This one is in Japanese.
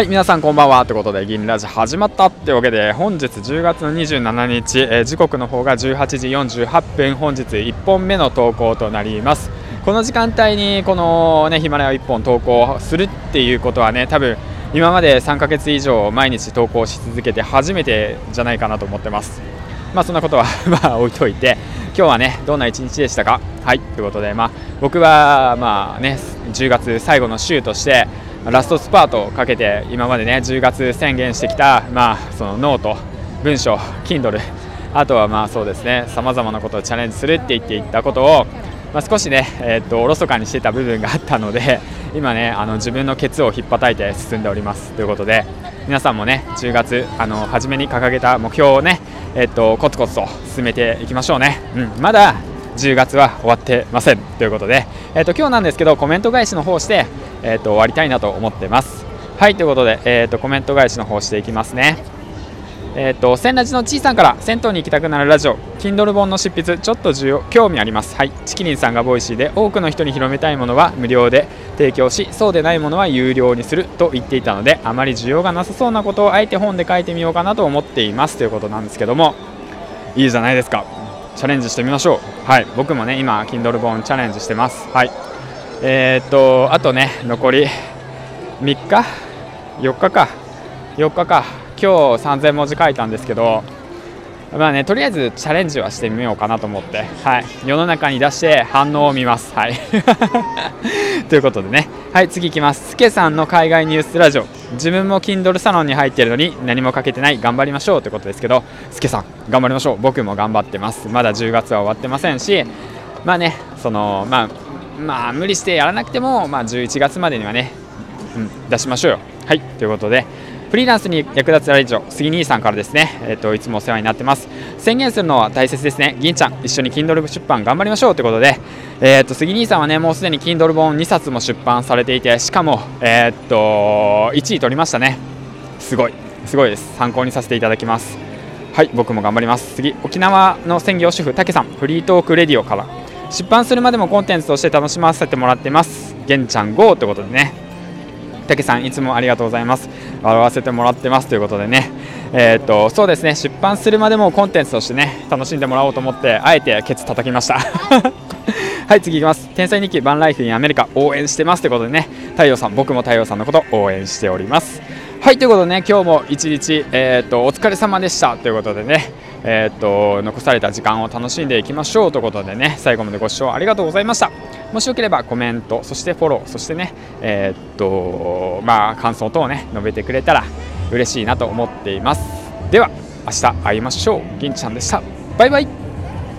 はい皆さんこんばんはということで銀ラジ始まったってわけで本日10月の27日、えー、時刻の方が18時48分本日1本目の投稿となります。この時間帯にこのねヒマラヤ1本投稿するっていうことはね多分今まで3ヶ月以上毎日投稿し続けて初めてじゃないかなと思ってます。まあそんなことは まあ置いといて今日はねどんな一日でしたか？はいということでまあ僕はまあね10月最後の週としてラストスパートをかけて今までね10月宣言してきた、まあ、そのノート、文章、Kindle あとはまあそうですねさまざまなことをチャレンジするって言っていったことを、まあ、少しね、えー、っとおろそかにしてた部分があったので 今ねあの自分のケツを引っ叩いて進んでおります。ということで皆さんもね10月あの初めに掲げた目標をね、えー、っとコツコツと進めていきましょうね、うん、まだ10月は終わってません。ということで、えー、と今日なんですけどコメント返しの方して、えー、と終わりたいなと思ってます。はいということで、えー、とコメント返しの方していきますね。えーと、銭ラジのちいさんから銭湯に行きたくなるラジオ Kindle 本の執筆ちょっと需要興味あります。はいちきりんさんが Voicy で多くの人に広めたいものは無料で提供しそうでないものは有料にすると言っていたのであまり需要がなさそうなことをあえて本で書いてみようかなと思っています。ということなんですけどもいいじゃないですか。チャレンジしてみましょう。はい僕もね今 Kindle 本チャレンジしてます。はい。えー、っとあとね残り3日？4日か4日か今日3000文字書いたんですけどまあねとりあえずチャレンジはしてみようかなと思って、はい、世の中に出して反応を見ます。はい ということでね、はい、次いきます。すけさんの海外ニュースラジオ。自分も Kindle サロンに入っているのに何もかけてない、頑張りましょうということですけど、すけさん、頑張りましょう。僕も頑張ってます。まだ10月は終わってませんし、まあね、その、まあ、まあ、無理してやらなくても、まあ、11月までにはね、うん、出しましょうよ。はい、ということで、フリーランスに役立つラジオ杉兄さんからですね、えーと、いつもお世話になってます。宣言するのは大切ですね。銀ちゃん一緒に Kindle 出版頑張りましょうということで、えーと、杉兄さんはねもうすでに Kindle 本2冊も出版されていてしかも、えーと、1位取りましたね。すごい。すごいです。参考にさせていただきます。はい。僕も頑張ります。次沖縄の専業主婦たけさん。フリートークレディオから。出版するまでもコンテンツとして楽しませてもらってます。玄ちゃん GO ということでね。たけさんいつもありがとうございます。笑わせてもらってますということでね。えー、っとそうですね。出版するまでもコンテンツとしてね楽しんでもらおうと思ってあえてケツ叩きました。はい次いきます。天才日記バンライフインアメリカ応援してますということでね。太陽さん僕も太陽さんのこと応援しております。はいということでね今日も一日、えー、っとお疲れ様でした。ということでね。えー、っと残された時間を楽しんでいきましょうということでね最後までご視聴ありがとうございました。もしよければコメントそしてフォローそしてねえー、っとまあ感想等をね述べてくれたら嬉しいなと思っています。では明日会いましょう。銀ちゃんでした。バイバイ。